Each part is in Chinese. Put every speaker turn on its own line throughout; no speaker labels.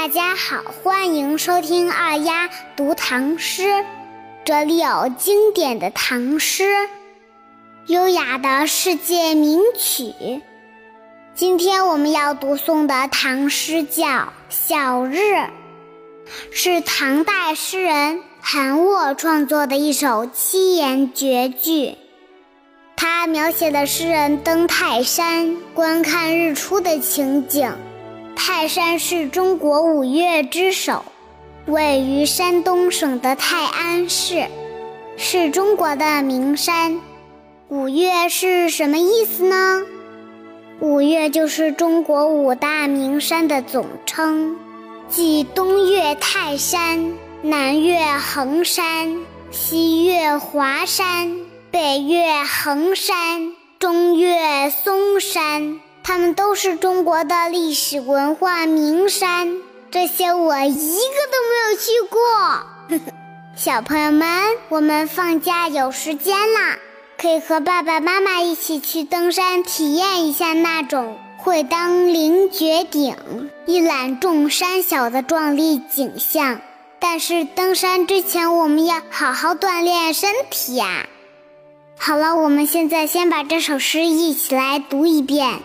大家好，欢迎收听二丫读唐诗。这里有经典的唐诗，优雅的世界名曲。今天我们要读诵的唐诗叫《小日》，是唐代诗人韩沃创作的一首七言绝句。它描写的诗人登泰山观看日出的情景。泰山是中国五岳之首，位于山东省的泰安市，是中国的名山。五岳是什么意思呢？五岳就是中国五大名山的总称，即东岳泰山，南岳衡山，西岳华山，北岳衡山，中岳嵩山。它们都是中国的历史文化名山，这些我一个都没有去过。小朋友们，我们放假有时间啦，可以和爸爸妈妈一起去登山，体验一下那种会当凌绝顶，一览众山小的壮丽景象。但是登山之前，我们要好好锻炼身体呀。好了，我们现在先把这首诗一起来读一遍。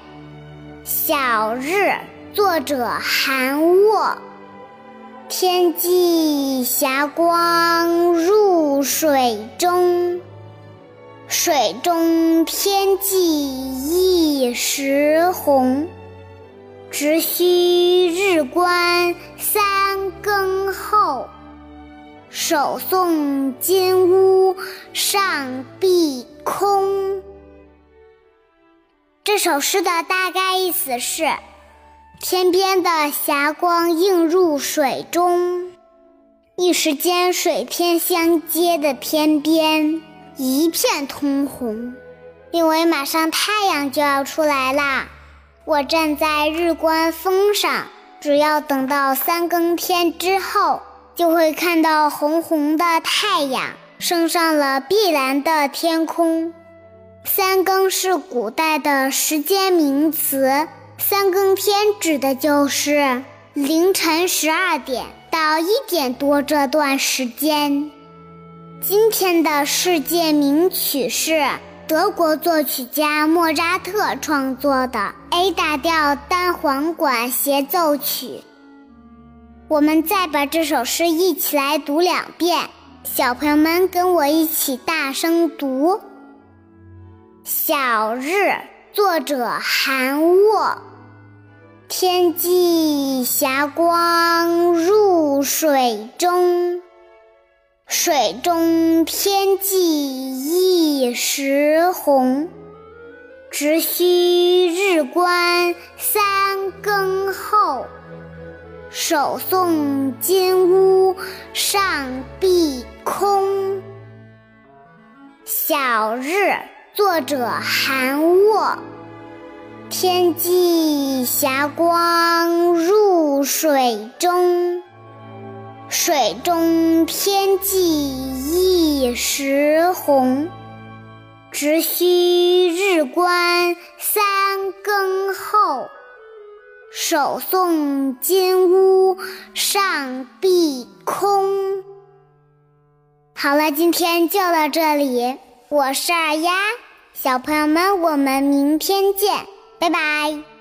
小日，作者韩沃。天际霞光入水中，水中天际一时红。直须日观三更后，首送金乌上碧空。这首诗的大概意思是：天边的霞光映入水中，一时间水天相接的天边一片通红，因为马上太阳就要出来啦。我站在日观峰上，只要等到三更天之后，就会看到红红的太阳升上了碧蓝的天空。三更是古代的时间名词，三更天指的就是凌晨十二点到一点多这段时间。今天的世界名曲是德国作曲家莫扎特创作的 A 大调单簧管协奏曲。我们再把这首诗一起来读两遍，小朋友们跟我一起大声读。小日，作者韩沃。天际霞光入水中，水中天际一时红。直须日观三更后，首送金乌上碧空。小日。作者韩沃。天际霞光入水中，水中天际一时红。直须日观三更后，首送金乌上碧空。好了，今天就到这里。我是二丫，小朋友们，我们明天见，拜拜。